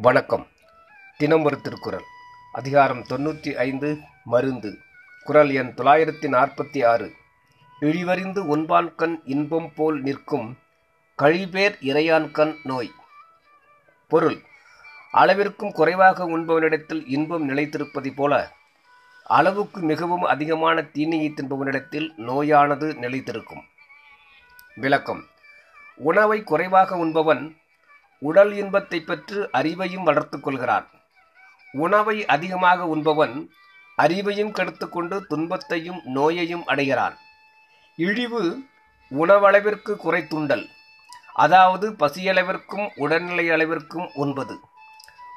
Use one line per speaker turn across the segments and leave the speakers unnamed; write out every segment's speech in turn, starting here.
வணக்கம். தினம் ஒரு திருக்குறள். அதிகாரம் தொண்ணூற்றி ஐந்து மருந்து. குறள் எண் தொள்ளாயிரத்தி நாற்பத்தி ஆறு. இழிவறிந்து உண்பான்கண் இன்பம் போல் நிற்கும் கழிபேர் இறையான்கண் நோய். பொருள். அளவிற்கும் குறைவாக உண்பவனிடத்தில் இன்பம் நிலைத்திருப்பதைப் போல அளவுக்கு மிகவும் அதிகமான தீனியை தின்பவனிடத்தில் நோயானது நிலைத்திருக்கும். விளக்கம். உணவை குறைவாக உண்பவன் உடல் இன்பத்தை பெற்று அறிவையும் வளர்த்து கொள்கிறான். உணவை அதிகமாக உண்பவன் அறிவையும் கெடுத்துக்கொண்டு துன்பத்தையும் நோயையும் அடைகிறான். இழிவு உணவளவிற்கு குறைத்துண்டல். அதாவது பசியளவிற்கும் உடல்நிலை அளவிற்கும் உண்பது.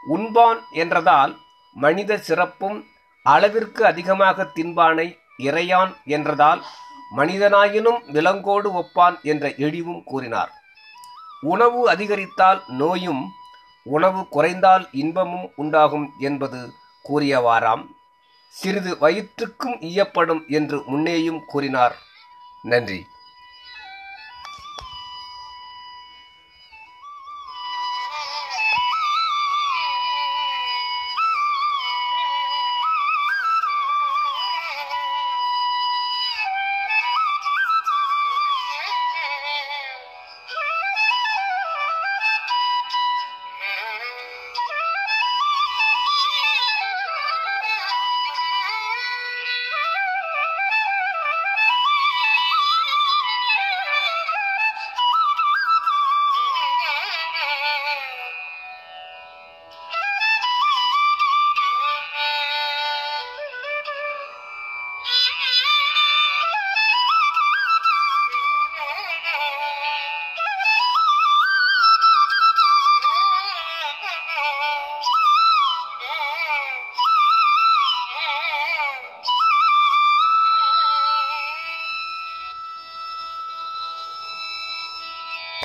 உண்பான் என்றதால் மனித சிறப்பும் அளவிற்கு அதிகமாக தின்பானை இறையான் என்றதால் மனிதனாயினும் விலங்கோடு ஒப்பான் என்ற இழிவும் கூறினார். உணவு அதிகரித்தால் நோயும் உணவு குறைந்தால் இன்பமும் உண்டாகும் என்பது கூறியவாறாம். சிறிது வயிற்றுக்கும் ஈயப்படும் என்று முன்னேயும் கூறினார். நன்றி.